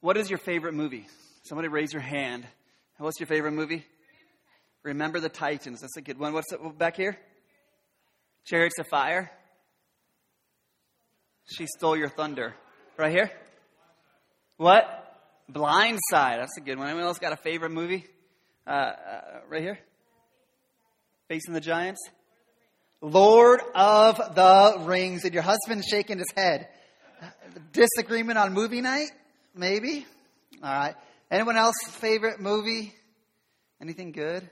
What is your favorite movie? Somebody raise your hand. What's your favorite movie? Remember the Titans. That's a good one. What's back here? Chariots of Fire. She stole your thunder. Right here? What? Blind Side. That's a good one. Anyone else got a favorite movie? Uh, uh, right here? Facing the Giants? Lord of the Rings. And your husband's shaking his head. Disagreement on movie night? Maybe? All right. Anyone else favorite movie? Anything good?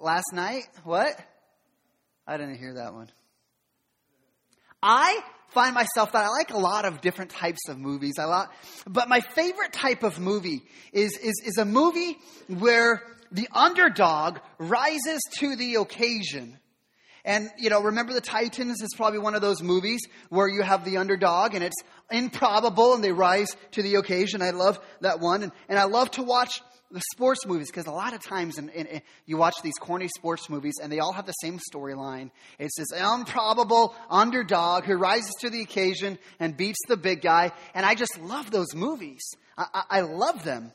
Last night? What? I didn't hear that one. I find myself that I like a lot of different types of movies. I lot, but my favorite type of movie is, is, is a movie where the underdog rises to the occasion. And, you know, remember the Titans is probably one of those movies where you have the underdog and it's improbable and they rise to the occasion. I love that one. And, and I love to watch the sports movies because a lot of times in, in, in, you watch these corny sports movies and they all have the same storyline. It's this improbable underdog who rises to the occasion and beats the big guy. And I just love those movies. I, I, I love them.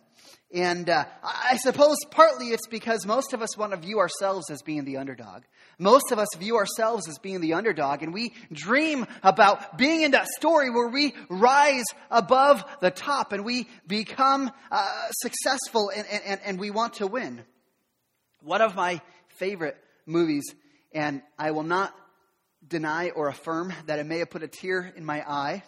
And uh, I suppose partly it's because most of us want to view ourselves as being the underdog. Most of us view ourselves as being the underdog, and we dream about being in that story where we rise above the top and we become uh, successful and, and, and we want to win. One of my favorite movies, and I will not deny or affirm that it may have put a tear in my eye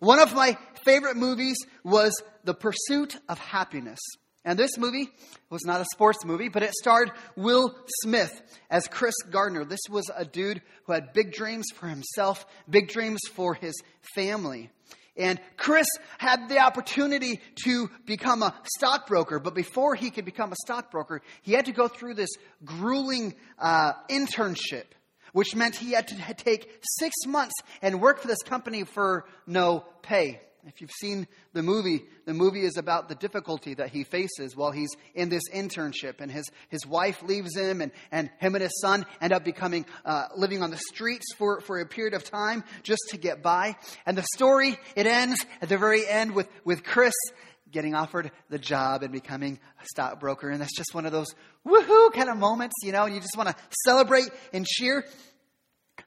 one of my favorite movies was The Pursuit of Happyness. And this movie was not a sports movie, but it starred Will Smith as Chris Gardner. This was a dude who had big dreams for himself, big dreams for his family. And Chris had the opportunity to become a stockbroker, but before he could become a stockbroker, he had to go through this grueling uh, internship which meant he had to take six months and work for this company for no pay. If you've seen the movie, the movie is about the difficulty that he faces while he's in this internship. And his, his wife leaves him, and, and him and his son end up becoming, uh, living on the streets for, for a period of time just to get by. And the story, it ends at the very end with, with Chris getting offered the job and becoming a stockbroker. And that's just one of those woohoo kind of moments, you know, you just want to celebrate and cheer.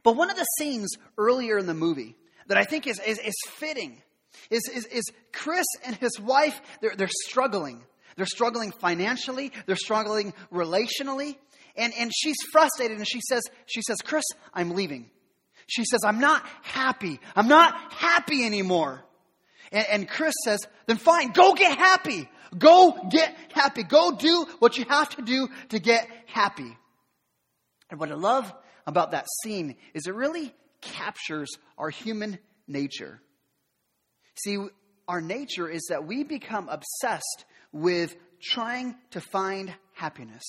But one of the scenes earlier in the movie that I think is, is, is fitting is, is, is, Chris and his wife, they're, they're struggling. They're struggling financially, they're struggling relationally. And, and she's frustrated and she says, she says, Chris, I'm leaving. She says, I'm not happy. I'm not happy anymore. And, and Chris says, then fine, go get happy. Go get happy. Go do what you have to do to get happy. And what I love about that scene is it really captures our human nature. See, our nature is that we become obsessed with trying to find happiness.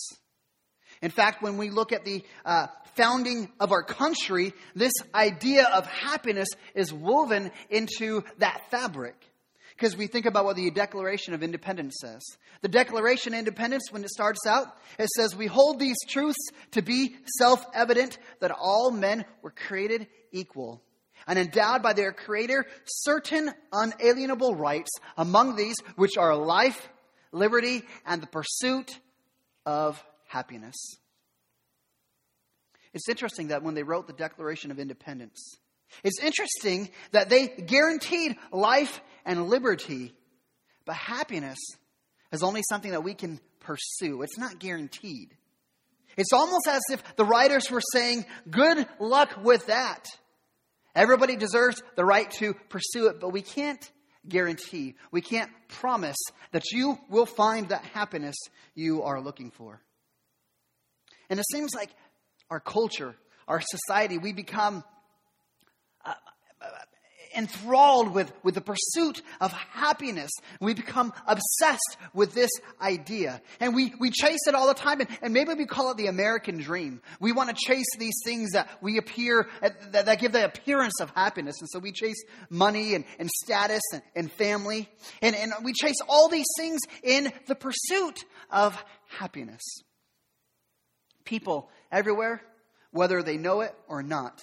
In fact, when we look at the uh, founding of our country, this idea of happiness is woven into that fabric. Because we think about what the Declaration of Independence says. The Declaration of Independence, when it starts out, it says, We hold these truths to be self evident that all men were created equal and endowed by their Creator certain unalienable rights, among these which are life, liberty, and the pursuit of happiness. It's interesting that when they wrote the Declaration of Independence, it's interesting that they guaranteed life and liberty, but happiness is only something that we can pursue. It's not guaranteed. It's almost as if the writers were saying, Good luck with that. Everybody deserves the right to pursue it, but we can't guarantee, we can't promise that you will find that happiness you are looking for. And it seems like our culture, our society, we become enthralled with, with the pursuit of happiness. We become obsessed with this idea. And we, we chase it all the time. And, and maybe we call it the American dream. We want to chase these things that we appear, that, that give the appearance of happiness. And so we chase money and, and status and, and family. And, and we chase all these things in the pursuit of happiness. People everywhere, whether they know it or not,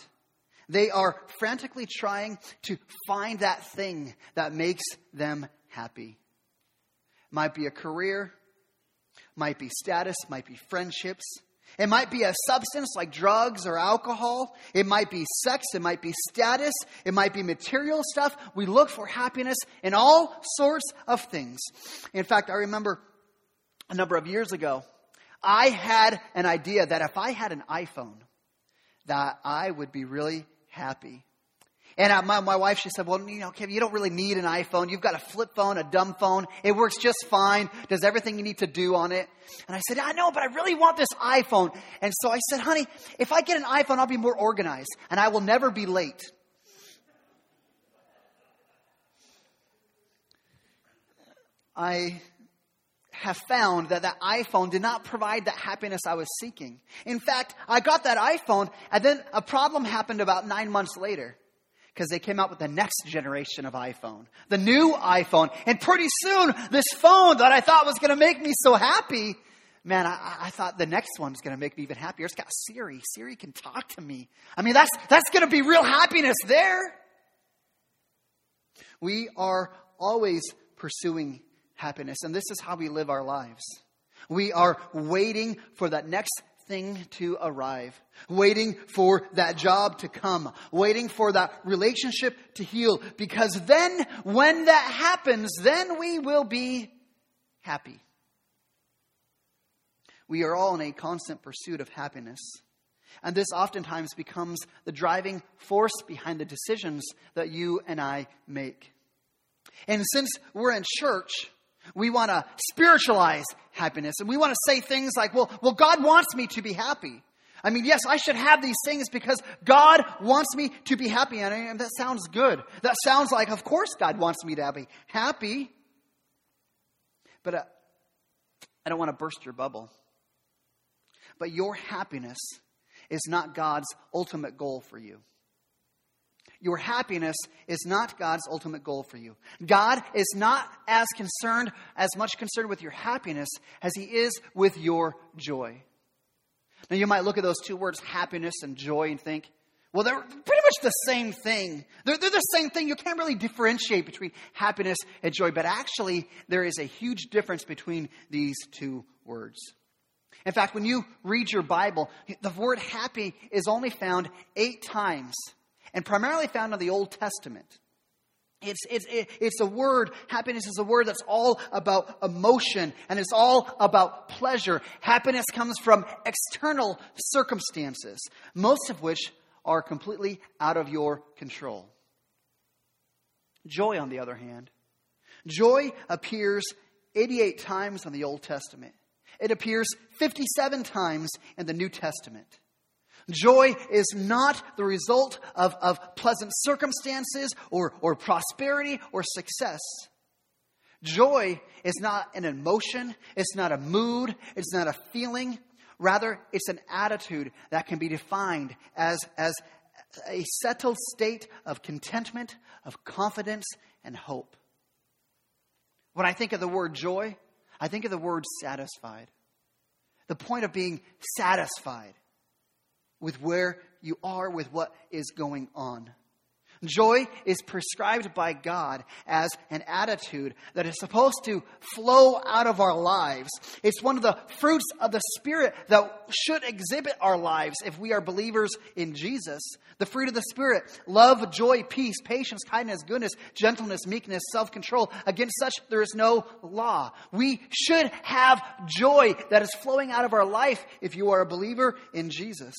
They are frantically trying to find that thing that makes them happy. Might be a career, might be status, might be friendships. It might be a substance like drugs or alcohol. It might be sex. It might be status. It might be material stuff. We look for happiness in all sorts of things. In fact, I remember a number of years ago, I had an idea that if I had an iPhone, that I would be really happy. And my, my wife, she said, well, you know, Kevin, you don't really need an iPhone. You've got a flip phone, a dumb phone. It works just fine, does everything you need to do on it. And I said, I know, but I really want this iPhone. And so I said, honey, if I get an iPhone, I'll be more organized and I will never be late. I have found that that iPhone did not provide that happiness I was seeking. In fact, I got that iPhone and then a problem happened about nine months later because they came out with the next generation of iPhone, the new iPhone. And pretty soon, this phone that I thought was going to make me so happy, man, I, I thought the next one's going to make me even happier. It's got Siri. Siri can talk to me. I mean, that's, that's going to be real happiness there. We are always pursuing happiness, and this is how we live our lives. We are waiting for that next thing to arrive, waiting for that job to come, waiting for that relationship to heal, because then, when that happens, then we will be happy. We are all in a constant pursuit of happiness. And this oftentimes becomes the driving force behind the decisions that you and I make. And since we're in church, we want to spiritualize happiness and we want to say things like, well, well, God wants me to be happy. I mean, yes, I should have these things because God wants me to be happy. And that sounds good. That sounds like, of course, God wants me to be happy. But uh, I don't want to burst your bubble. But your happiness is not God's ultimate goal for you. Your happiness is not God's ultimate goal for you. God is not as concerned, as much concerned with your happiness as He is with your joy. Now, you might look at those two words, happiness and joy, and think, well, they're pretty much the same thing. They're, they're, the same thing. You can't really differentiate between happiness and joy, but actually, there is a huge difference between these two words. In fact, when you read your Bible, the word happy is only found eight times and primarily found in the Old Testament. It's, it's, it's a word, happiness is a word that's all about emotion and it's all about pleasure. Happiness comes from external circumstances, most of which are completely out of your control. Joy, on the other hand, joy appears 88 times in the Old Testament. It appears 57 times in the New Testament. Joy is not the result of, of pleasant circumstances or, or prosperity or success. Joy is not an emotion, it's not a mood, it's not a feeling. Rather, it's an attitude that can be defined as, as a settled state of contentment, of confidence, and hope. When I think of the word joy, I think of the word satisfied. The point of being satisfied with where you are, with what is going on. Joy is prescribed by God as an attitude that is supposed to flow out of our lives. It's one of the fruits of the Spirit that should exhibit our lives if we are believers in Jesus. The fruit of the Spirit love, joy, peace, patience, kindness, goodness, gentleness, meekness, self control. Against such there is no law. We should have joy that is flowing out of our life if you are a believer in Jesus.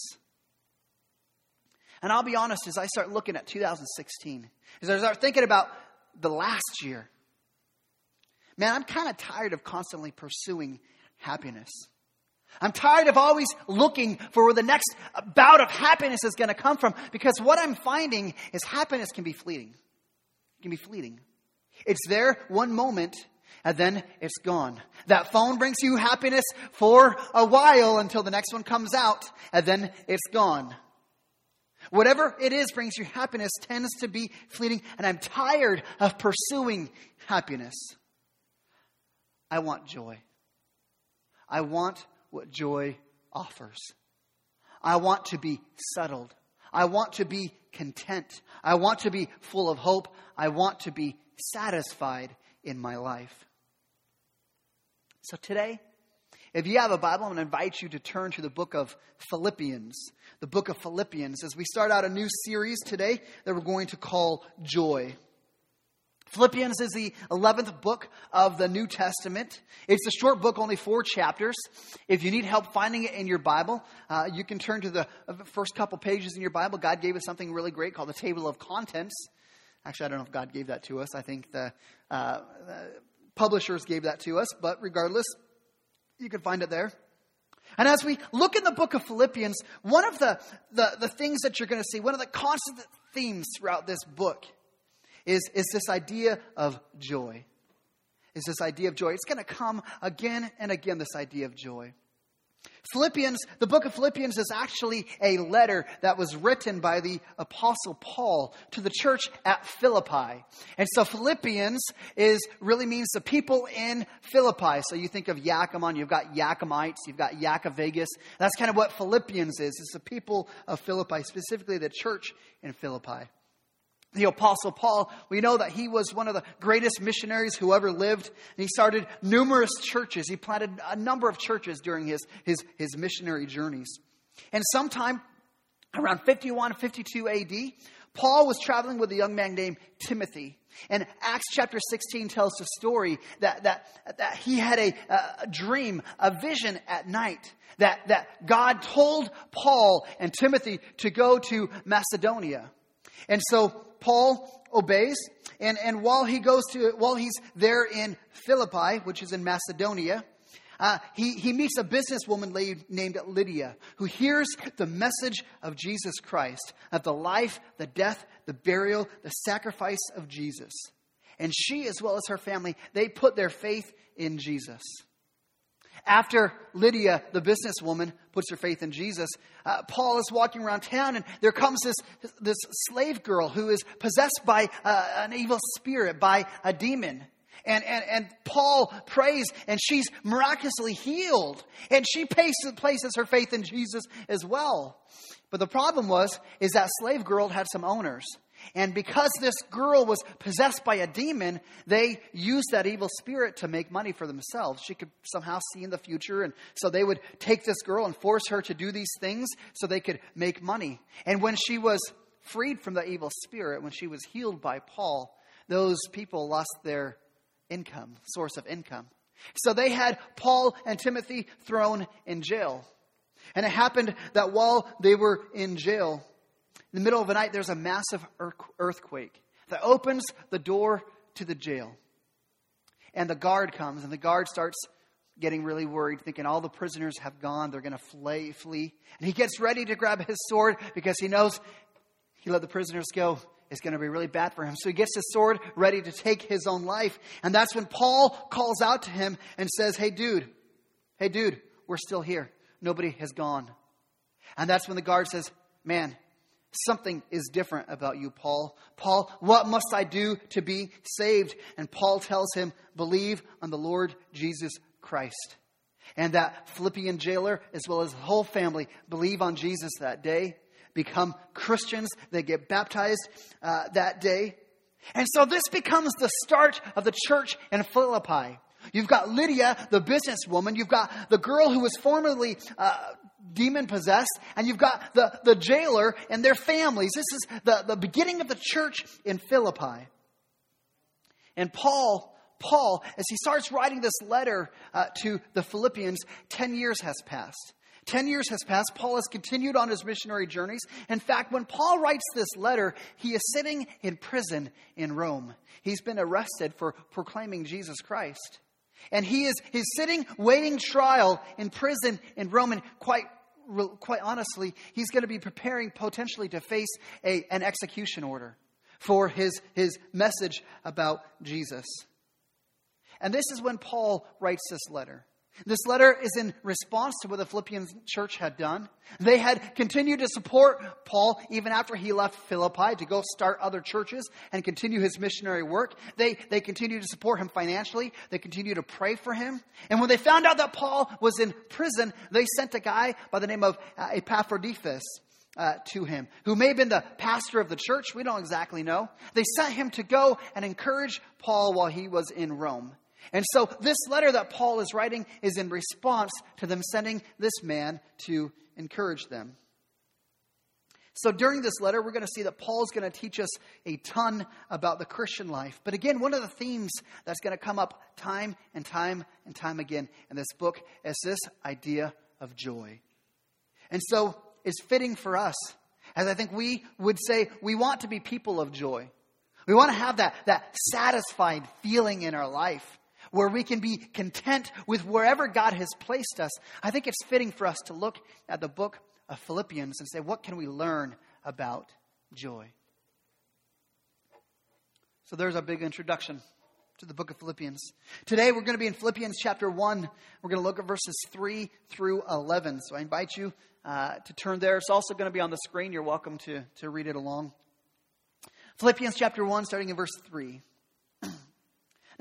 And I'll be honest, as I start looking at 2016, as I start thinking about the last year, man, I'm kind of tired of constantly pursuing happiness. I'm tired of always looking for where the next bout of happiness is going to come from because what I'm finding is happiness can be fleeting. It can be fleeting. It's there one moment and then it's gone. That phone brings you happiness for a while until the next one comes out and then it's gone. Whatever it is brings you happiness tends to be fleeting, and I'm tired of pursuing happiness. I want joy. I want what joy offers. I want to be settled. I want to be content. I want to be full of hope. I want to be satisfied in my life. So today, if you have a Bible, I'm going to invite you to turn to the book of Philippians. The book of Philippians, as we start out a new series today that we're going to call Joy. Philippians is the 11th book of the New Testament. It's a short book, only four chapters. If you need help finding it in your Bible, uh, you can turn to the uh, first couple pages in your Bible. God gave us something really great called the Table of Contents. Actually, I don't know if God gave that to us. I think the, uh, the publishers gave that to us, but regardless, you can find it there. And as we look in the book of Philippians, one of the, the, the things that you're going to see, one of the constant themes throughout this book, is, is this idea of joy. Is this idea of joy. It's going to come again and again, this idea of joy. Philippians, the book of Philippians is actually a letter that was written by the apostle Paul to the church at Philippi. And so Philippians is really means the people in Philippi. So you think of Yakima, you've got Yakimites, you've got Yakavegas. That's kind of what Philippians is. It's the people of Philippi, specifically the church in Philippi the apostle paul we know that he was one of the greatest missionaries who ever lived. And he started numerous churches. He planted a number of churches during his, his, his missionary journeys. And sometime around 51 52 ad paul was traveling with a young man named timothy. And acts chapter 16 tells the story that, that, that he had a, a dream a vision at night that, that god told paul and timothy to go to macedonia and so Paul obeys, and, and while he goes to, while he's there in Philippi, which is in Macedonia, uh, he, he meets a businesswoman named Lydia who hears the message of Jesus Christ, of the life, the death, the burial, the sacrifice of Jesus. And she, as well as her family, they put their faith in Jesus. After Lydia, the businesswoman, puts her faith in Jesus, uh, Paul is walking around town, and there comes this, this slave girl who is possessed by uh, an evil spirit, by a demon. And, and, and Paul prays, and she's miraculously healed. And she places, places her faith in Jesus as well. But the problem was, is that slave girl had some owners. And because this girl was possessed by a demon, they used that evil spirit to make money for themselves. She could somehow see in the future. And so they would take this girl and force her to do these things so they could make money. And when she was freed from the evil spirit, when she was healed by Paul, those people lost their income, source of income. So they had Paul and Timothy thrown in jail. And it happened that while they were in jail, in the middle of the night, there's a massive earthquake that opens the door to the jail. And the guard comes, and the guard starts getting really worried, thinking all the prisoners have gone, they're going to flee, flee. And he gets ready to grab his sword because he knows he let the prisoners go. It's going to be really bad for him. So he gets his sword ready to take his own life. And that's when Paul calls out to him and says, Hey, dude, hey, dude, we're still here. Nobody has gone. And that's when the guard says, Man, Something is different about you, Paul. Paul, what must I do to be saved? And Paul tells him, believe on the Lord Jesus Christ. And that Philippian jailer, as well as the whole family, believe on Jesus that day, become Christians. They get baptized uh, that day. And so this becomes the start of the church in Philippi. You've got Lydia, the businesswoman. You've got the girl who was formerly uh, demon possessed, and you've got the, the jailer and their families. This is the, the beginning of the church in Philippi. And Paul, Paul, as he starts writing this letter uh, to the Philippians, 10 years has passed. 10 years has passed. Paul has continued on his missionary journeys. In fact, when Paul writes this letter, he is sitting in prison in Rome. He's been arrested for proclaiming Jesus Christ. And he is he's sitting waiting trial in prison in Rome. And quite, quite honestly, he's going to be preparing potentially to face a, an execution order for his, his message about Jesus. And this is when Paul writes this letter. This letter is in response to what the Philippian church had done. They had continued to support Paul even after he left Philippi to go start other churches and continue his missionary work. They, they continued to support him financially. They continued to pray for him. And when they found out that Paul was in prison, they sent a guy by the name of uh, Epaphroditus uh, to him, who may have been the pastor of the church. We don't exactly know. They sent him to go and encourage Paul while he was in Rome. And so, this letter that Paul is writing is in response to them sending this man to encourage them. So, during this letter, we're going to see that Paul's going to teach us a ton about the Christian life. But again, one of the themes that's going to come up time and time and time again in this book is this idea of joy. And so, it's fitting for us, as I think we would say, we want to be people of joy. We want to have that, that satisfied feeling in our life where we can be content with wherever God has placed us. I think it's fitting for us to look at the book of Philippians and say, what can we learn about joy? So there's our big introduction to the book of Philippians. Today we're going to be in Philippians chapter 1. We're going to look at verses 3 through 11. So I invite you uh, to turn there. It's also going to be on the screen. You're welcome to, to read it along. Philippians chapter 1, starting in verse 3.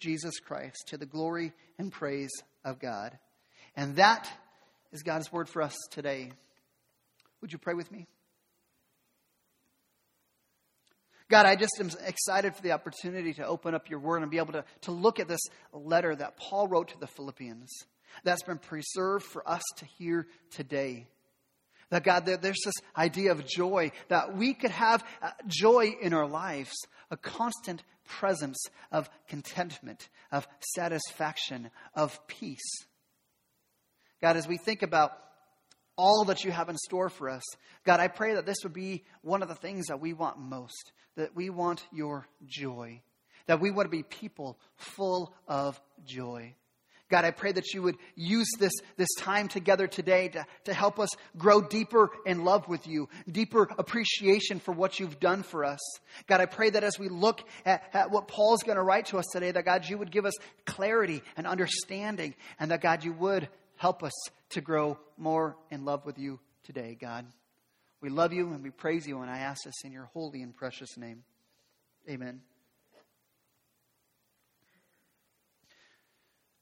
Jesus Christ to the glory and praise of God. And that is God's word for us today. Would you pray with me? God, I just am excited for the opportunity to open up your word and be able to, to look at this letter that Paul wrote to the Philippians that's been preserved for us to hear today. That God, there's this idea of joy, that we could have uh, joy in our lives, a constant presence of contentment, of satisfaction, of peace. God, as we think about all that you have in store for us. God, I pray that this would be one of the things that we want most, that we want your joy, that we want to be people full of joy. God, I pray that you would use this, this time together today to, to help us grow deeper in love with you, deeper appreciation for what you've done for us. God, I pray that as we look at, at what Paul's going to write to us today, that God, you would give us clarity and understanding, and that God, you would help us to grow more in love with you today, God. We love you and we praise you, and I ask this in your holy and precious name. Amen.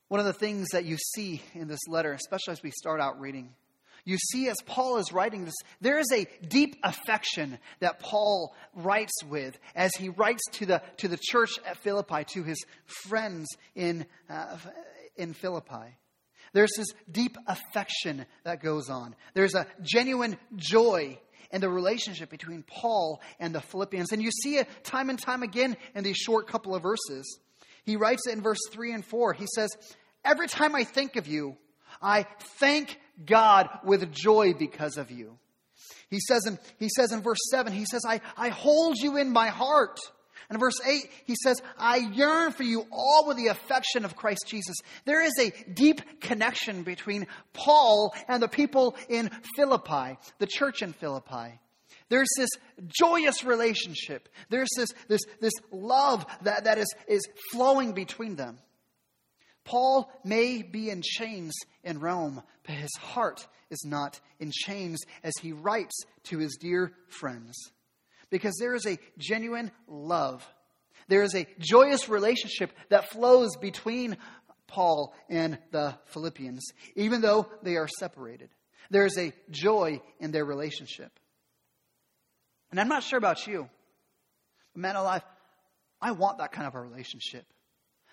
One of the things that you see in this letter, especially as we start out reading, you see as Paul is writing this, there is a deep affection that Paul writes with as he writes to the, to the church at Philippi, to his friends in, uh, in Philippi. There's this deep affection that goes on. There's a genuine joy in the relationship between Paul and the Philippians. And you see it time and time again in these short couple of verses. He writes it in verse 3 and 4. He says, Every time I think of you, I thank God with joy because of you. He says in, he says in verse 7, he says, I, I hold you in my heart. And in verse 8, he says, I yearn for you all with the affection of Christ Jesus. There is a deep connection between Paul and the people in Philippi, the church in Philippi. There's this joyous relationship. There's this, this, this love that, that is, is flowing between them. Paul may be in chains in Rome, but his heart is not in chains as he writes to his dear friends because there is a genuine love. There is a joyous relationship that flows between Paul and the Philippians, even though they are separated. There is a joy in their relationship. And I'm not sure about you, but man alive, I want that kind of a relationship.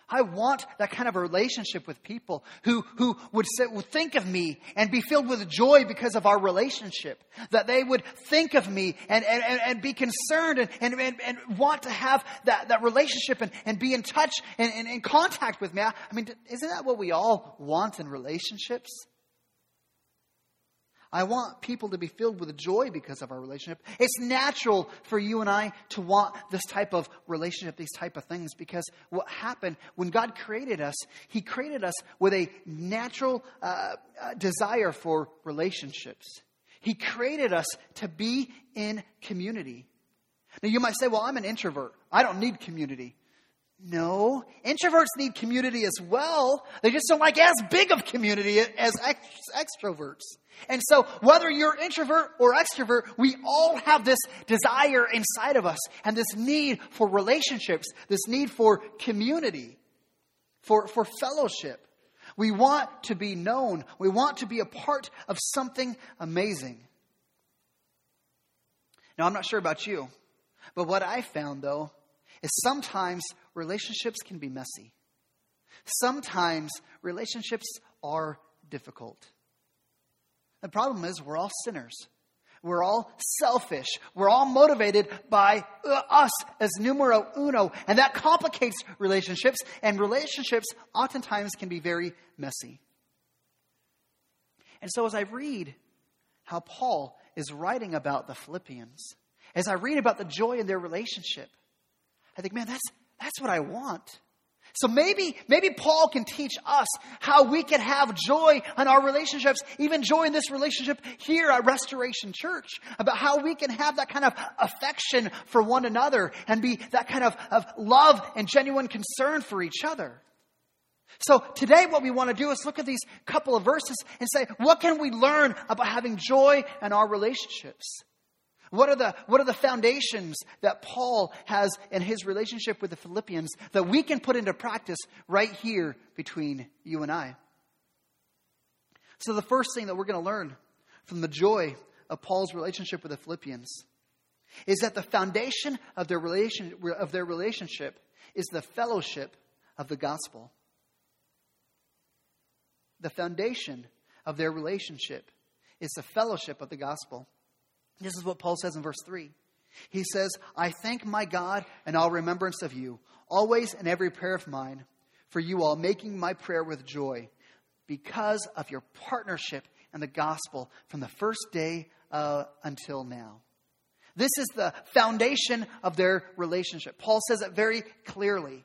I want that kind of a relationship with people who, who would, say, would think of me and be filled with joy because of our relationship. That they would think of me and, and, and, be concerned and, and, and, and, want to have that, that relationship and, and be in touch and, and in contact with me. I, I mean, isn't that what we all want in relationships? I want people to be filled with joy because of our relationship. It's natural for you and I to want this type of relationship, these type of things, because what happened when God created us, He created us with a natural uh, uh, desire for relationships. He created us to be in community. Now, you might say, well, I'm an introvert. I don't need community. No, introverts need community as well. They just don't like as big of community as extroverts. And so, whether you're introvert or extrovert, we all have this desire inside of us and this need for relationships, this need for community, for, for fellowship. We want to be known, we want to be a part of something amazing. Now, I'm not sure about you, but what I found though is sometimes relationships can be messy. Sometimes relationships are difficult. The problem is, we're all sinners. We're all selfish. We're all motivated by uh, us as numero uno. And that complicates relationships, and relationships oftentimes can be very messy. And so, as I read how Paul is writing about the Philippians, as I read about the joy in their relationship, I think, man, that's, that's what I want. So maybe, maybe Paul can teach us how we can have joy in our relationships, even joy in this relationship here at Restoration Church, about how we can have that kind of affection for one another and be that kind of, of love and genuine concern for each other. So today what we want to do is look at these couple of verses and say, what can we learn about having joy in our relationships? What are, the, what are the foundations that Paul has in his relationship with the Philippians that we can put into practice right here between you and I? So, the first thing that we're going to learn from the joy of Paul's relationship with the Philippians is that the foundation of their, relation, of their relationship is the fellowship of the gospel. The foundation of their relationship is the fellowship of the gospel. This is what Paul says in verse 3. He says, I thank my God in all remembrance of you, always in every prayer of mine, for you all, making my prayer with joy, because of your partnership in the gospel from the first day uh, until now. This is the foundation of their relationship. Paul says it very clearly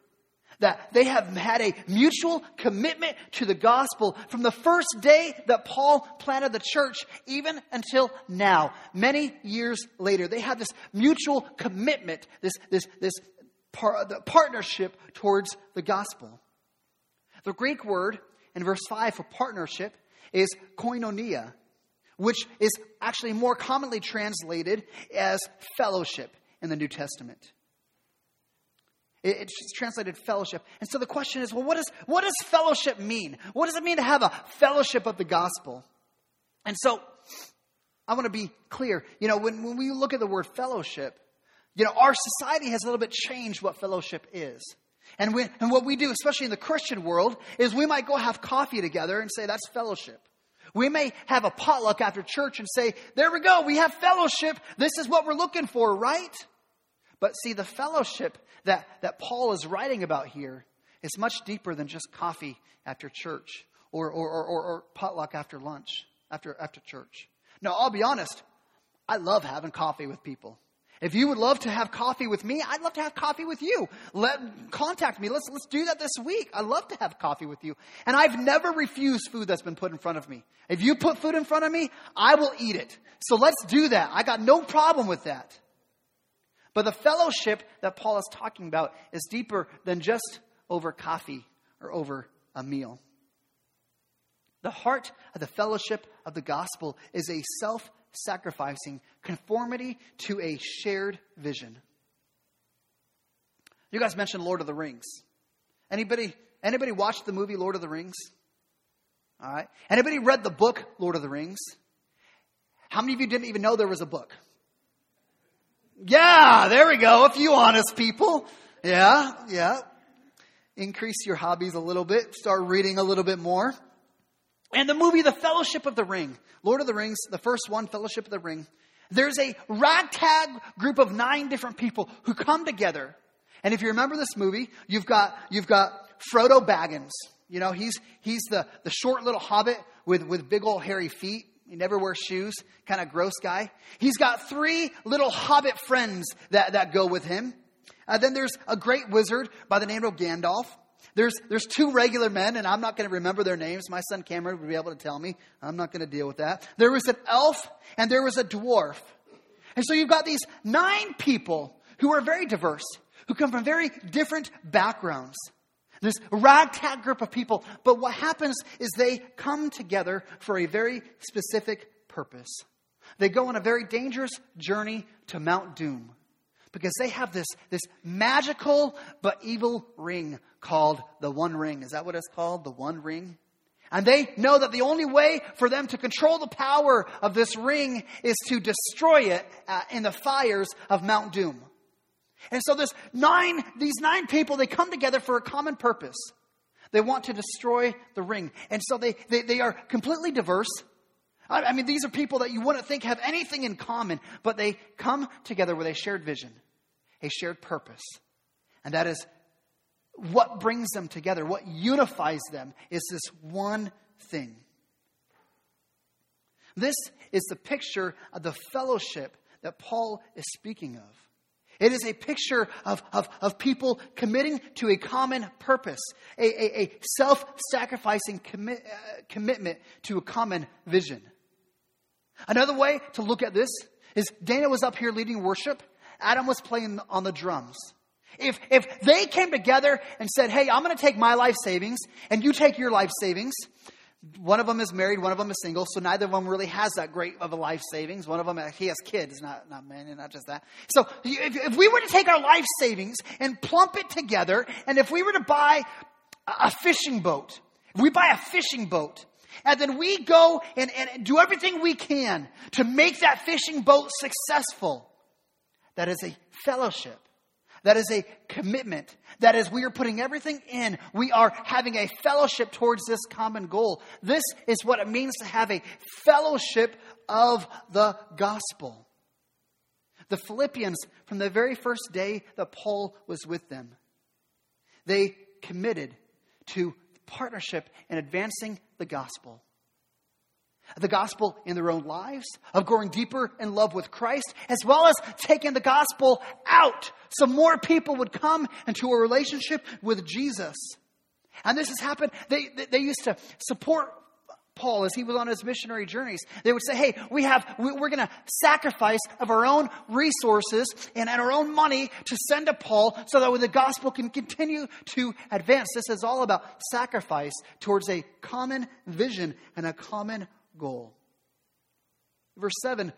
that they have had a mutual commitment to the gospel from the first day that Paul planted the church, even until now, many years later. They have this mutual commitment, this, this, this par- partnership towards the gospel. The Greek word in verse 5 for partnership is koinonia, which is actually more commonly translated as fellowship in the New Testament. It's translated fellowship. And so the question is well, what, is, what does fellowship mean? What does it mean to have a fellowship of the gospel? And so I want to be clear. You know, when, when we look at the word fellowship, you know, our society has a little bit changed what fellowship is. And, we, and what we do, especially in the Christian world, is we might go have coffee together and say that's fellowship. We may have a potluck after church and say, there we go, we have fellowship. This is what we're looking for, right? But see, the fellowship that, that Paul is writing about here is much deeper than just coffee after church or, or, or, or, potluck after lunch, after, after church. Now, I'll be honest, I love having coffee with people. If you would love to have coffee with me, I'd love to have coffee with you. Let contact me. Let's let's do that this week. I'd love to have coffee with you. And I've never refused food that's been put in front of me. If you put food in front of me, I will eat it. So let's do that. I got no problem with that. But the fellowship that Paul is talking about is deeper than just over coffee or over a meal. The heart of the fellowship of the gospel is a self sacrificing conformity to a shared vision. You guys mentioned Lord of the Rings. Anybody anybody watched the movie Lord of the Rings? All right. Anybody read the book Lord of the Rings? How many of you didn't even know there was a book? Yeah, there we go. A few honest people. Yeah, yeah. increase your hobbies a little bit, start reading a little bit more. And the movie The Fellowship of the Ring, Lord of the Rings, the first one, Fellowship of the Ring. There's a ragtag group of nine different people who come together. And if you remember this movie, you've got, you've got Frodo Baggins. You know, he's, he's the, the short little hobbit with, with big old hairy feet. He never wears shoes, kind of gross guy. He's got three little hobbit friends that, that go with him. Uh, then there's a great wizard by the name of Gandalf. There's, there's two regular men, and I'm not going to remember their names. My son Cameron would be able to tell me. I'm not going to deal with that. There was an elf, and there was a dwarf. And so you've got these nine people who are very diverse, who come from very different backgrounds. This ragtag group of people. But what happens is they come together for a very specific purpose. They go on a very dangerous journey to Mount Doom because they have this, this magical but evil ring called the One Ring. Is that what it's called? The One Ring? And they know that the only way for them to control the power of this ring is to destroy it uh, in the fires of Mount Doom. And so nine, these nine people, they come together for a common purpose. They want to destroy the ring. And so they, they, they are completely diverse. I, I mean, these are people that you wouldn't think have anything in common, but they come together with a shared vision, a shared purpose. And that is what brings them together, what unifies them is this one thing. This is the picture of the fellowship that Paul is speaking of. It is a picture of, of, of people committing to a common purpose, a, a, a self sacrificing commit, uh, commitment to a common vision. Another way to look at this is Dana was up here leading worship, Adam was playing on the drums. If, if they came together and said, hey, I'm going to take my life savings and you take your life savings, one of them is married, one of them is single, so neither of them really has that great of a life savings. One of them, he has kids, not, not men, and not just that. So if, if we were to take our life savings and plump it together, and if we were to buy a fishing boat, if we buy a fishing boat, and then we go and, and do everything we can to make that fishing boat successful, that is a fellowship. That is a commitment. That is, we are putting everything in. We are having a fellowship towards this common goal. This is what it means to have a fellowship of the gospel. The Philippians, from the very first day that Paul was with them, they committed to partnership in advancing the gospel the gospel in their own lives, of growing deeper in love with Christ, as well as taking the gospel out so more people would come into a relationship with Jesus. And this has happened. They, they used to support Paul as he was on his missionary journeys. They would say, hey, we have, we're going to sacrifice of our own resources and, and our own money to send to Paul so that the gospel can continue to advance. This is all about sacrifice towards a common vision and a common goal. Verse 7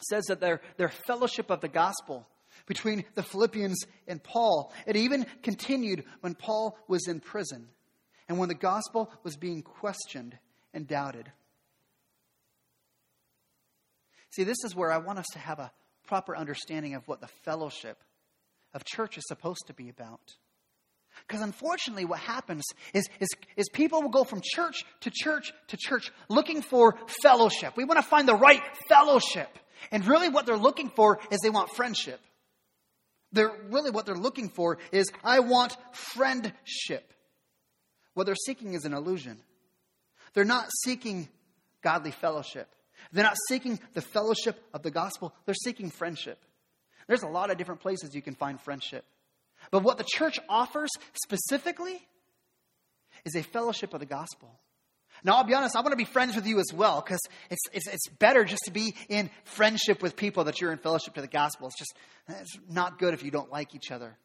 says that their, their fellowship of the gospel between the Philippians and Paul, it even continued when Paul was in prison and when the gospel was being questioned and doubted. See, this is where I want us to have a proper understanding of what the fellowship of church is supposed to be about. Because unfortunately, what happens is, is, is people will go from church to church to church looking for fellowship. We want to find the right fellowship. And really, what they're looking for is they want friendship. They're really what they're looking for is I want friendship. What they're seeking is an illusion. They're not seeking godly fellowship. They're not seeking the fellowship of the gospel. They're seeking friendship. There's a lot of different places you can find friendship. But what the church offers specifically is a fellowship of the gospel. Now, I'll be honest, I want to be friends with you as well because it's, it's, it's better just to be in friendship with people that you're in fellowship to the gospel. It's just it's not good if you don't like each other.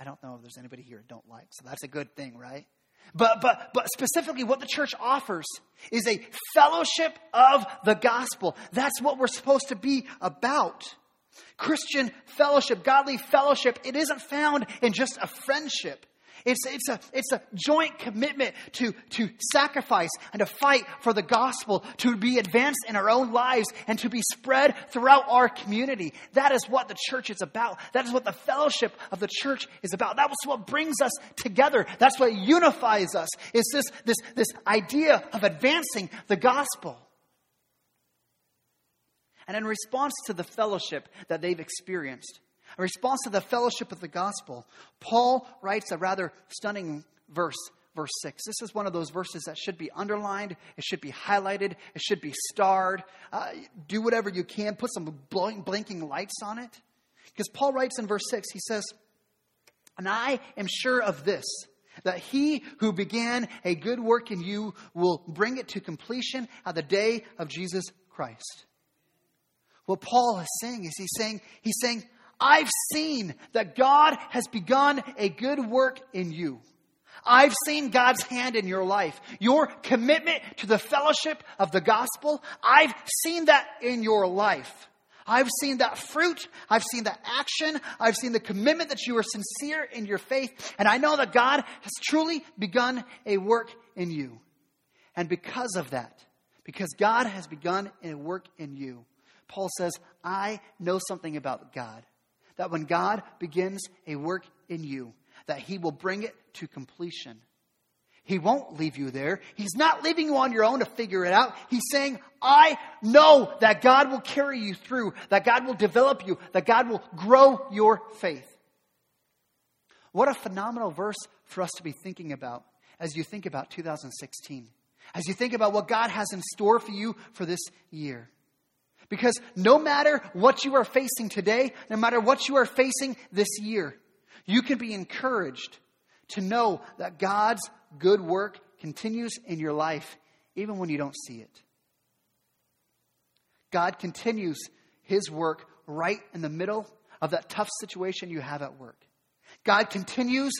I don't know if there's anybody here who don't like, so that's a good thing, right? But, but, but specifically, what the church offers is a fellowship of the gospel. That's what we're supposed to be about. Christian fellowship, godly fellowship, it isn't found in just a friendship. It's, it's, a, it's a joint commitment to, to sacrifice and to fight for the gospel, to be advanced in our own lives and to be spread throughout our community. That is what the church is about. That is what the fellowship of the church is about. That was what brings us together. That's what unifies us. It's this, this, this idea of advancing the gospel. And in response to the fellowship that they've experienced, in response to the fellowship of the gospel, Paul writes a rather stunning verse, verse 6. This is one of those verses that should be underlined, it should be highlighted, it should be starred. Uh, do whatever you can, put some blinking lights on it. Because Paul writes in verse 6, he says, And I am sure of this that he who began a good work in you will bring it to completion at the day of Jesus Christ. What Paul is saying is he's saying, he's saying, I've seen that God has begun a good work in you. I've seen God's hand in your life. Your commitment to the fellowship of the gospel, I've seen that in your life. I've seen that fruit. I've seen that action. I've seen the commitment that you are sincere in your faith. And I know that God has truly begun a work in you. And because of that, because God has begun a work in you, Paul says, I know something about God that when God begins a work in you, that he will bring it to completion. He won't leave you there. He's not leaving you on your own to figure it out. He's saying, I know that God will carry you through, that God will develop you, that God will grow your faith. What a phenomenal verse for us to be thinking about as you think about 2016, as you think about what God has in store for you for this year. Because no matter what you are facing today, no matter what you are facing this year, you can be encouraged to know that God's good work continues in your life even when you don't see it. God continues his work right in the middle of that tough situation you have at work. God continues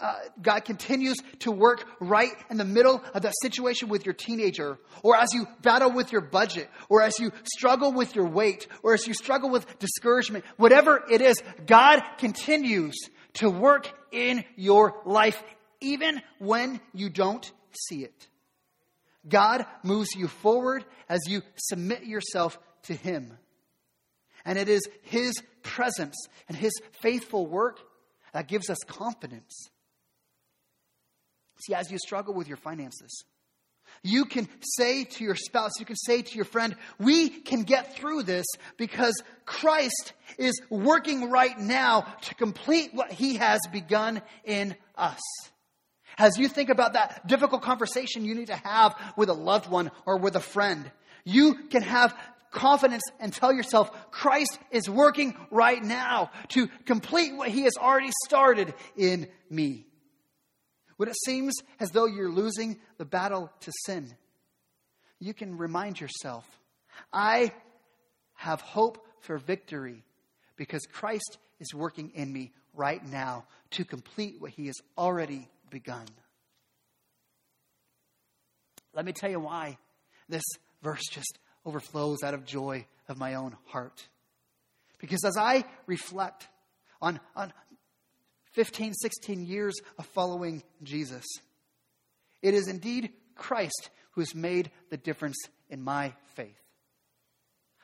uh, God continues to work right in the middle of that situation with your teenager, or as you battle with your budget, or as you struggle with your weight, or as you struggle with discouragement, whatever it is, God continues to work in your life, even when you don't see it. God moves you forward as you submit yourself to Him. And it is His presence and His faithful work that gives us confidence See, as you struggle with your finances, you can say to your spouse, you can say to your friend, we can get through this because Christ is working right now to complete what he has begun in us. As you think about that difficult conversation you need to have with a loved one or with a friend, you can have confidence and tell yourself, Christ is working right now to complete what he has already started in me. When it seems as though you're losing the battle to sin, you can remind yourself, I have hope for victory because Christ is working in me right now to complete what he has already begun. Let me tell you why this verse just overflows out of joy of my own heart. Because as I reflect on, on 15, 16 years of following Jesus. It is indeed Christ who has made the difference in my faith.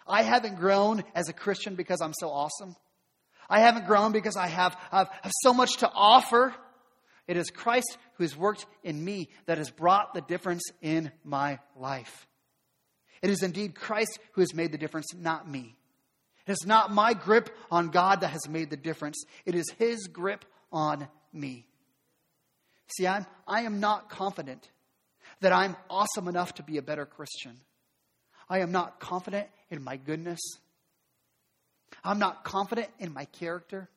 I haven't grown as a Christian because I'm so awesome. I haven't grown because I have, have, have so much to offer. It is Christ who has worked in me that has brought the difference in my life. It is indeed Christ who has made the difference, not me. It is not my grip on God that has made the difference. It is His grip on me. See, I'm, I am not confident that I'm awesome enough to be a better Christian. I am not confident in my goodness. I'm not confident in my character.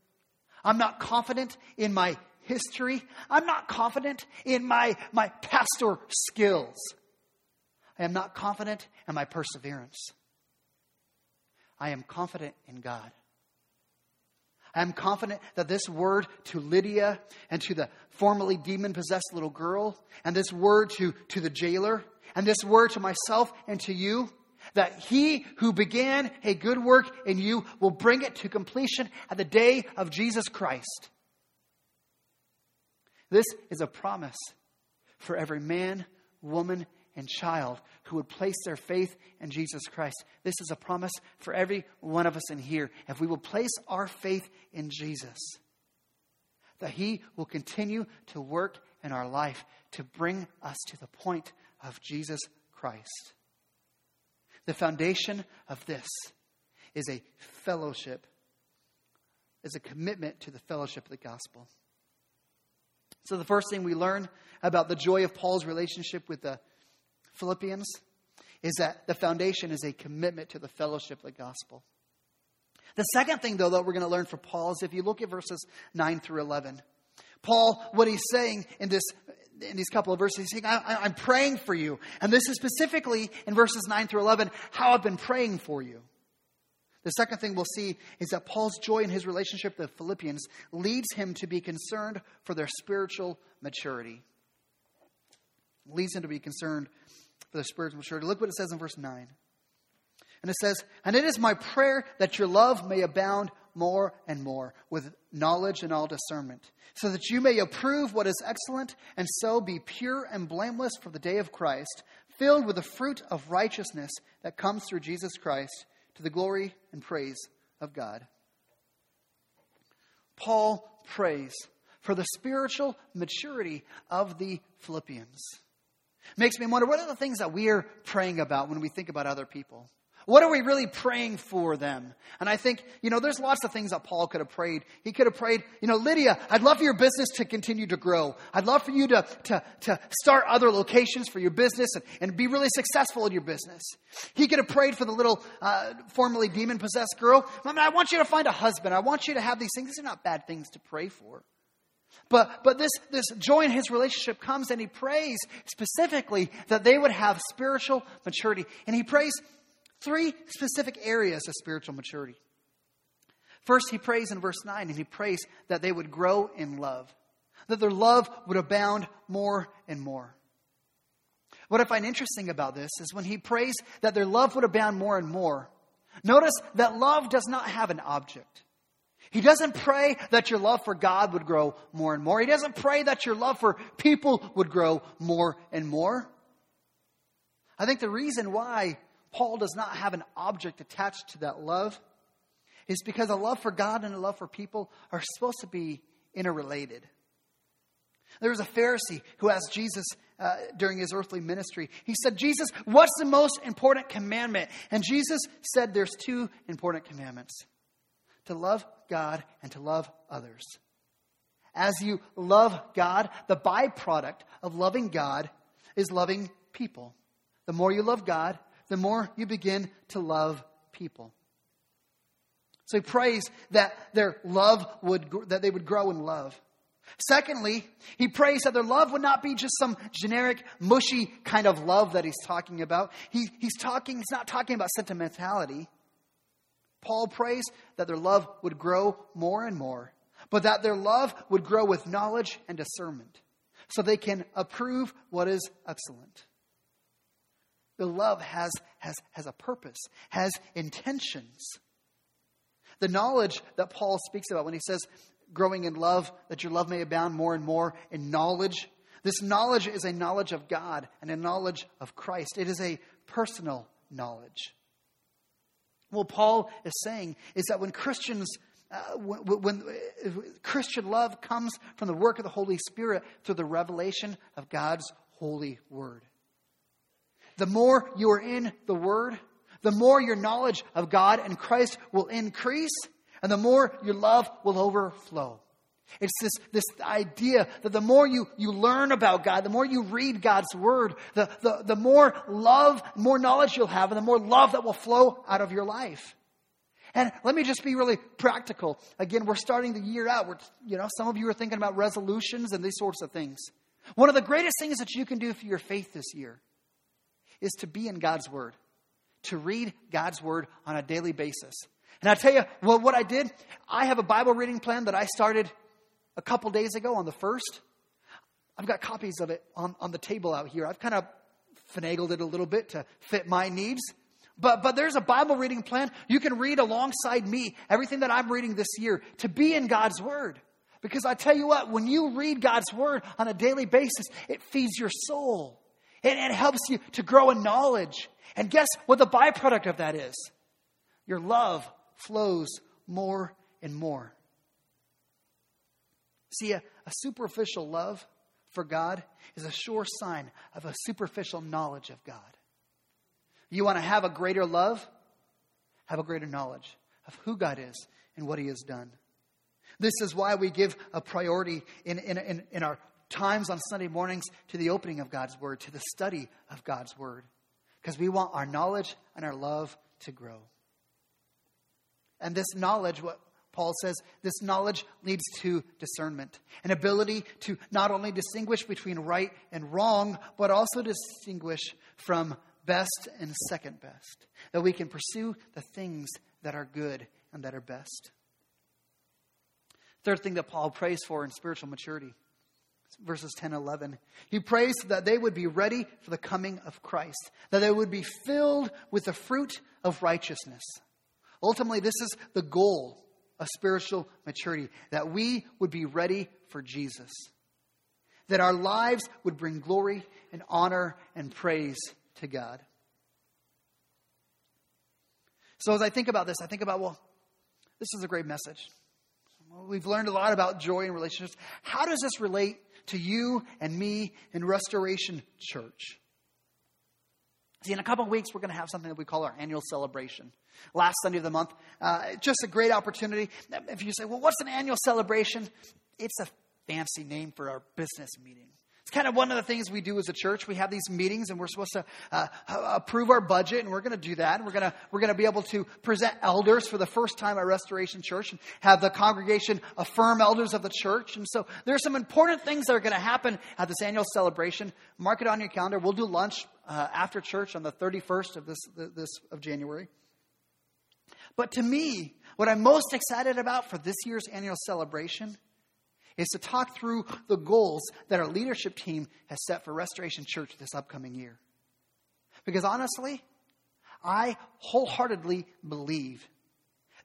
I'm not confident in my history. I'm not confident in my, my pastor skills. I am not confident in my perseverance. I am confident in God. I'm confident that this word to Lydia and to the formerly demon possessed little girl, and this word to, to the jailer, and this word to myself and to you, that he who began a good work in you will bring it to completion at the day of Jesus Christ. This is a promise for every man, woman, and child who would place their faith in Jesus Christ. This is a promise for every one of us in here. If we will place our faith in Jesus, that He will continue to work in our life to bring us to the point of Jesus Christ. The foundation of this is a fellowship, is a commitment to the fellowship of the gospel. So, the first thing we learn about the joy of Paul's relationship with the Philippians is that the foundation is a commitment to the fellowship of the gospel. The second thing, though, that we're going to learn from Paul is if you look at verses 9 through 11. Paul, what he's saying in this in these couple of verses, he's saying, I, am praying for you. And this is specifically in verses 9 through 11 how I've been praying for you. The second thing we'll see is that Paul's joy in his relationship with the Philippians leads him to be concerned for their spiritual maturity. Leads him to be concerned for their spiritual maturity. Look what it says in verse 9. And it says, And it is my prayer that your love may abound more and more with knowledge and all discernment, so that you may approve what is excellent, and so be pure and blameless for the day of Christ, filled with the fruit of righteousness that comes through Jesus Christ, to the glory and praise of God. Paul prays for the spiritual maturity of the Philippians. Makes me wonder what are the things that we are praying about when we think about other people? What are we really praying for them? And I think, you know, there's lots of things that Paul could have prayed. He could have prayed, you know, Lydia, I'd love for your business to continue to grow. I'd love for you to, to, to start other locations for your business and, and be really successful in your business. He could have prayed for the little, uh, formerly demon possessed girl. I mean, I want you to find a husband. I want you to have these things. These are not bad things to pray for. But, but this, this joy in his relationship comes and he prays specifically that they would have spiritual maturity. And he prays three specific areas of spiritual maturity. First, he prays in verse 9, and he prays that they would grow in love, that their love would abound more and more. What I find interesting about this is when he prays that their love would abound more and more, notice that love does not have an object. He doesn't pray that your love for God would grow more and more. He doesn't pray that your love for people would grow more and more. I think the reason why Paul does not have an object attached to that love is because a love for God and a love for people are supposed to be interrelated. There was a Pharisee who asked Jesus uh, during his earthly ministry. He said, Jesus, what's the most important commandment? And Jesus said, There's two important commandments to love God and to love others. As you love God, the byproduct of loving God is loving people. The more you love God, the more you begin to love people. So he prays that their love would, that they would grow in love. Secondly, he prays that their love would not be just some generic, mushy kind of love that he's talking about. He, he's talking, he's not talking about sentimentality. Paul prays that their love would grow more and more, but that their love would grow with knowledge and discernment so they can approve what is excellent. The love has, has, has a purpose, has intentions. The knowledge that Paul speaks about when he says, growing in love, that your love may abound more and more in knowledge. This knowledge is a knowledge of God and a knowledge of Christ. It is a personal knowledge. What Paul is saying is that when Christians uh, when, when uh, Christian love comes from the work of the Holy Spirit through the revelation of God's holy word. The more you are in the Word, the more your knowledge of God and Christ will increase, and the more your love will overflow. It's this, this idea that the more you, you learn about God, the more you read God's Word, the, the, the more love, more knowledge you'll have, and the more love that will flow out of your life. And let me just be really practical. Again, we're starting the year out. We're, you know, some of you are thinking about resolutions and these sorts of things. One of the greatest things that you can do for your faith this year is to be in God's Word, to read God's Word on a daily basis. And I tell you, well, what I did, I have a Bible reading plan that I started a couple days ago on the first. I've got copies of it on, on the table out here. I've kind of finagled it a little bit to fit my needs. But, but there's a Bible reading plan. You can read alongside me everything that I'm reading this year to be in God's Word. Because I tell you what, when you read God's word on a daily basis, it feeds your soul. And it helps you to grow in knowledge. And guess what the byproduct of that is? Your love flows more and more. See, a, a superficial love for God is a sure sign of a superficial knowledge of God. You want to have a greater love? Have a greater knowledge of who God is and what He has done. This is why we give a priority in, in, in, in our times on Sunday mornings to the opening of God's Word, to the study of God's Word, because we want our knowledge and our love to grow. And this knowledge, what Paul says, this knowledge leads to discernment, an ability to not only distinguish between right and wrong, but also distinguish from best and second best, that we can pursue the things that are good and that are best. Third thing that Paul prays for in spiritual maturity verses 10 and 11. He prays that they would be ready for the coming of Christ, that they would be filled with the fruit of righteousness. Ultimately, this is the goal of spiritual maturity, that we would be ready for Jesus, that our lives would bring glory and honor and praise to God. So, as I think about this, I think about, well, this is a great message. We've learned a lot about joy in relationships. How does this relate to you and me in Restoration Church? See, in a couple of weeks, we're going to have something that we call our annual celebration. Last Sunday of the month. Uh, just a great opportunity. If you say, well, what's an annual celebration? It's a fancy name for our business meeting. It's kind of one of the things we do as a church. We have these meetings, and we're supposed to uh, approve our budget, and we're going to do that. We're going to we're going to be able to present elders for the first time at Restoration Church, and have the congregation affirm elders of the church. And so there's some important things that are going to happen at this annual celebration. Mark it on your calendar. We'll do lunch uh, after church on the 31st of this this of January. But to me, what I'm most excited about for this year's annual celebration is to talk through the goals that our leadership team has set for Restoration Church this upcoming year. Because honestly, I wholeheartedly believe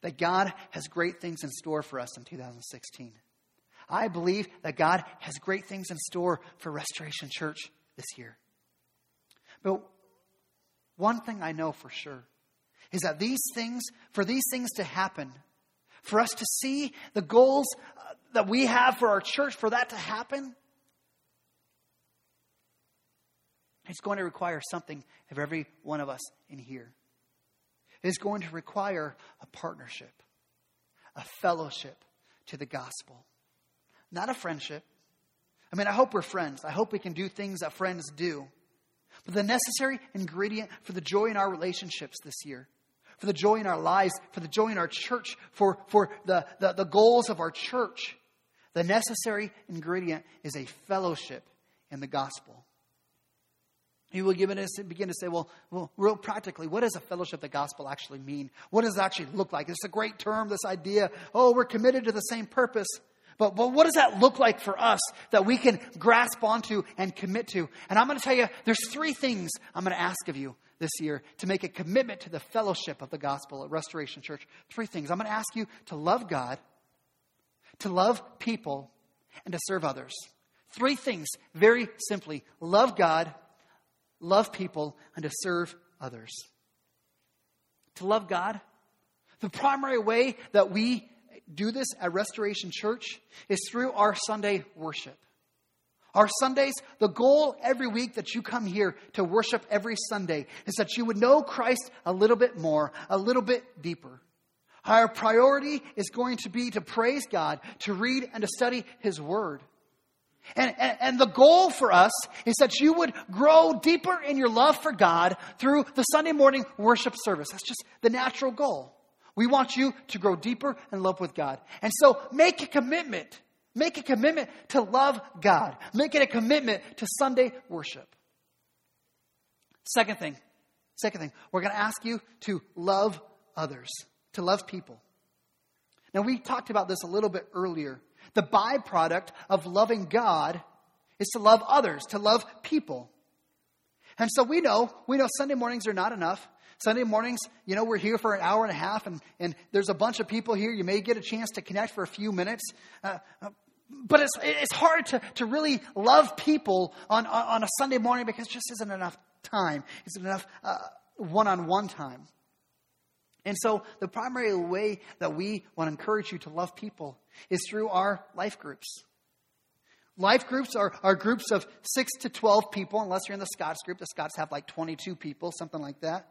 that God has great things in store for us in 2016. I believe that God has great things in store for Restoration Church this year. But one thing I know for sure is that these things, for these things to happen, for us to see the goals uh, that we have for our church, for that to happen, it's going to require something of every one of us in here. It's going to require a partnership, a fellowship to the gospel, not a friendship. I mean, I hope we're friends. I hope we can do things that friends do. But the necessary ingredient for the joy in our relationships this year, for the joy in our lives, for the joy in our church, for, for the, the, the goals of our church the necessary ingredient is a fellowship in the gospel. You will begin to say, well, well, real practically, what does a fellowship of the gospel actually mean? What does it actually look like? It's a great term, this idea, oh, we're committed to the same purpose. But, but what does that look like for us that we can grasp onto and commit to? And I'm going to tell you, there's three things I'm going to ask of you this year to make a commitment to the fellowship of the gospel at Restoration Church. Three things. I'm going to ask you to love God, to love people, and to serve others. Three things, very simply love God, love people, and to serve others. To love God, the primary way that we do this at Restoration Church is through our Sunday worship. Our Sundays, the goal every week that you come here to worship every Sunday is that you would know Christ a little bit more, a little bit deeper. Our priority is going to be to praise God, to read and to study His Word. And, and, and, the goal for us is that you would grow deeper in your love for God through the Sunday morning worship service. That's just the natural goal. We want you to grow deeper in love with God. And so make a commitment. Make a commitment to love God. Make it a commitment to Sunday worship. Second thing, second thing, we're going to ask you to love others to love people. Now, we talked about this a little bit earlier. The byproduct of loving God is to love others, to love people. And so we know, we know Sunday mornings are not enough. Sunday mornings, you know, we're here for an hour and a half, and, and there's a bunch of people here. You may get a chance to connect for a few minutes. Uh, uh but it's, it's hard to, to really love people on, on a Sunday morning because just isn't enough time. Isn't enough one on one time. And so, the primary way that we want to encourage you to love people is through our life groups. Life groups are, are groups of 6 to 12 people, unless you're in the Scots group. The Scots have like 22 people, something like that.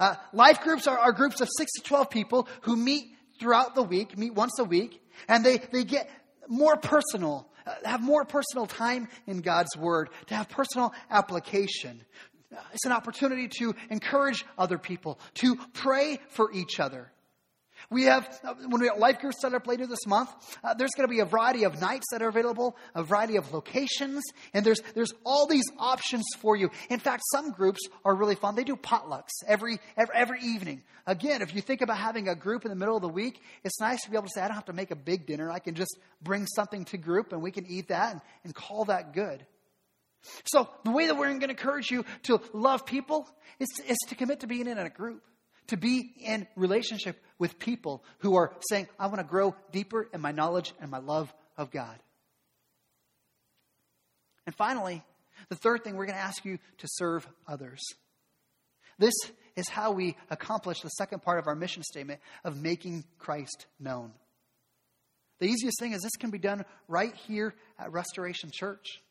Uh, life groups are, are groups of 6 to 12 people who meet throughout the week, meet once a week, and they, they get more personal, uh, have more personal time in God's Word, to have personal application. It's an opportunity to encourage other people, to pray for each other. We have, uh, when we have life groups set up later this month, uh, there's going to be a variety of nights that are available, a variety of locations, and there's, there's all these options for you. In fact, some groups are really fun. They do potlucks every, every, every evening. Again, if you think about having a group in the middle of the week, it's nice to be able to say, I don't have to make a big dinner. I can just bring something to group and we can eat that and, and call that good. So, the way that we're going to encourage you to love people is, is to commit to being in a group, to be in relationship with people who are saying, I want to grow deeper in my knowledge and my love of God. And finally, the third thing, we're going to ask you to serve others. This is how we accomplish the second part of our mission statement of making Christ known. The easiest thing is this can be done right here at Restoration Church.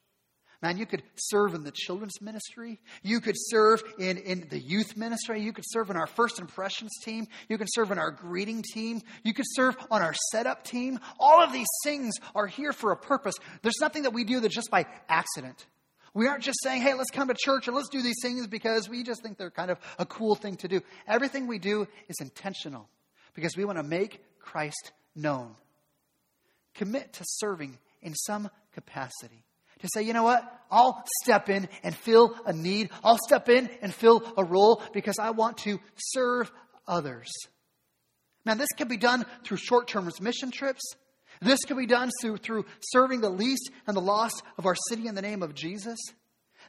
Man, you could serve in the children's ministry. You could serve in, in the youth ministry. You could serve in our first impressions team. You can serve in our greeting team. You could serve on our setup team. All of these things are here for a purpose. There's nothing that we do that's just by accident. We aren't just saying, hey, let's come to church and let's do these things because we just think they're kind of a cool thing to do. Everything we do is intentional because we want to make Christ known. Commit to serving in some capacity to say, you know what? I'll step in and fill a need. I'll step in and fill a role because I want to serve others. Man, this can be done through short term mission trips. This can be done through, through serving the least and the lost of our city in the name of Jesus.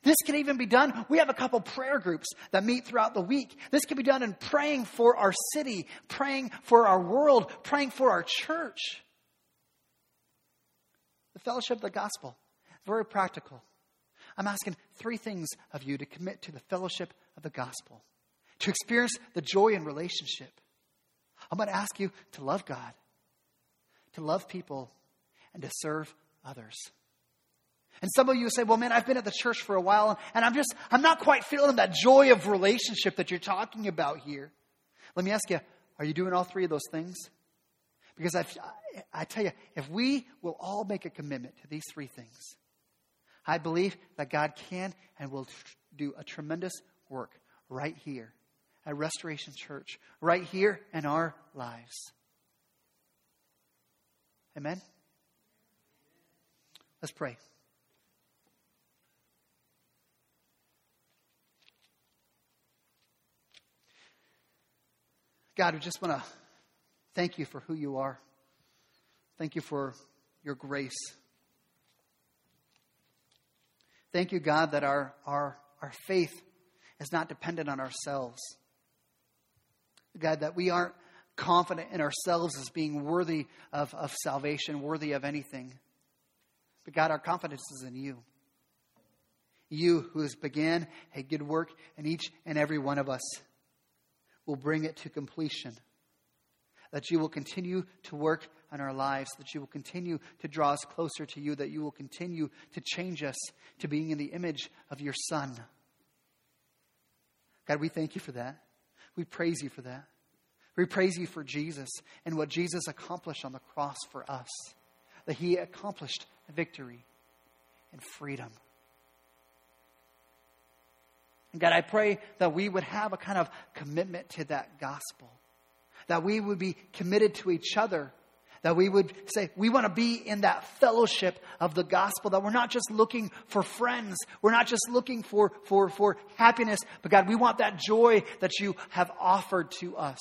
This can even be done. We have a couple prayer groups that meet throughout the week. This can be done in praying for our city, praying for our world, praying for our church. The fellowship of the gospel very practical. I'm asking three things of you to commit to the fellowship of the gospel, to experience the joy in relationship. I'm going to ask you to love God, to love people, and to serve others. And some of you say, well, man, I've been at the church for a while and I'm just, I'm not quite feeling that joy of relationship that you're talking about here. Let me ask you, are you doing all three of those things? Because i I tell you, if we will all make a commitment to these three things, I believe that God can and will do a tremendous work right here at Restoration Church, right here in our lives. Amen? Let's pray. God, we just want to thank you for who you are. Thank you for your grace. Thank you, God, that our, our, our faith is not dependent on ourselves. God, that we aren't confident in ourselves as being worthy of, of salvation, worthy of anything. But God, our confidence is in you. You who has began a good work in each and every one of us will bring it to completion. That you will continue to work in our lives, that you will continue to draw us closer to you, that you will continue to change us to being in the image of your Son. God, we thank you for that. We praise you for that. We praise you for Jesus and what Jesus accomplished on the cross for us, that he accomplished victory and freedom. And God, I pray that we would have a kind of commitment to that gospel, that we would be committed to each other that we would say, we want to be in that fellowship of the gospel, that we're not just looking for friends. We're not just looking for, for, for happiness, but God, we want that joy that you have offered to us.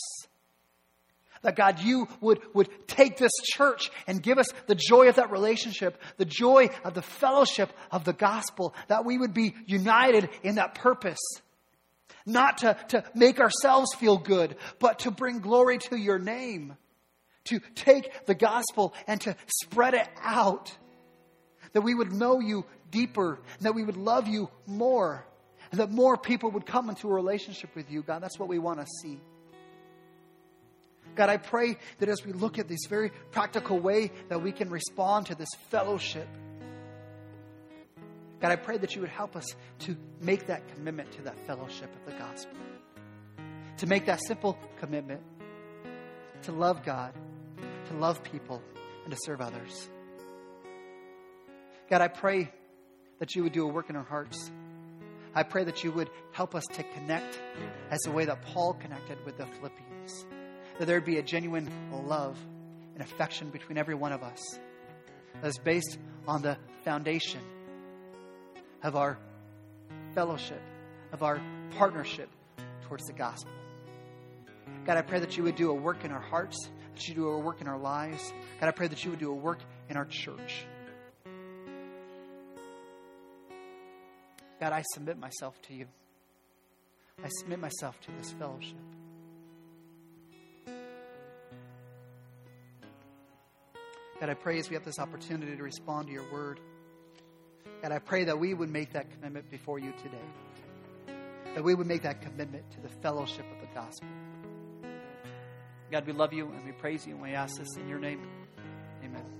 That God, you would, would take this church and give us the joy of that relationship, the joy of the fellowship of the gospel, that we would be united in that purpose. Not to, to make ourselves feel good, but to bring glory to your name to take the gospel and to spread it out. That we would know you deeper, that we would love you more, and that more people would come into a relationship with you, God. That's what we want to see. God, I pray that as we look at this very practical way that we can respond to this fellowship, God, I pray that you would help us to make that commitment to that fellowship of the gospel, to make that simple commitment to love God, to love people, and to serve others. God, I pray that you would do a work in our hearts. I pray that you would help us to connect as the way that Paul connected with the Philippians. That there would be a genuine love and affection between every one of us that is based on the foundation of our fellowship, of our partnership towards the gospel. God, I pray that you would do a work in our hearts, that you do a work in our lives. God, I pray that you would do a work in our church. God, I submit myself to you. I submit myself to this fellowship. God, I pray as we have this opportunity to respond to your word. God, I pray that we would make that commitment before you today. That we would make that commitment to the fellowship of the gospel. God, we love you and we praise you and we ask this in your name. Amen.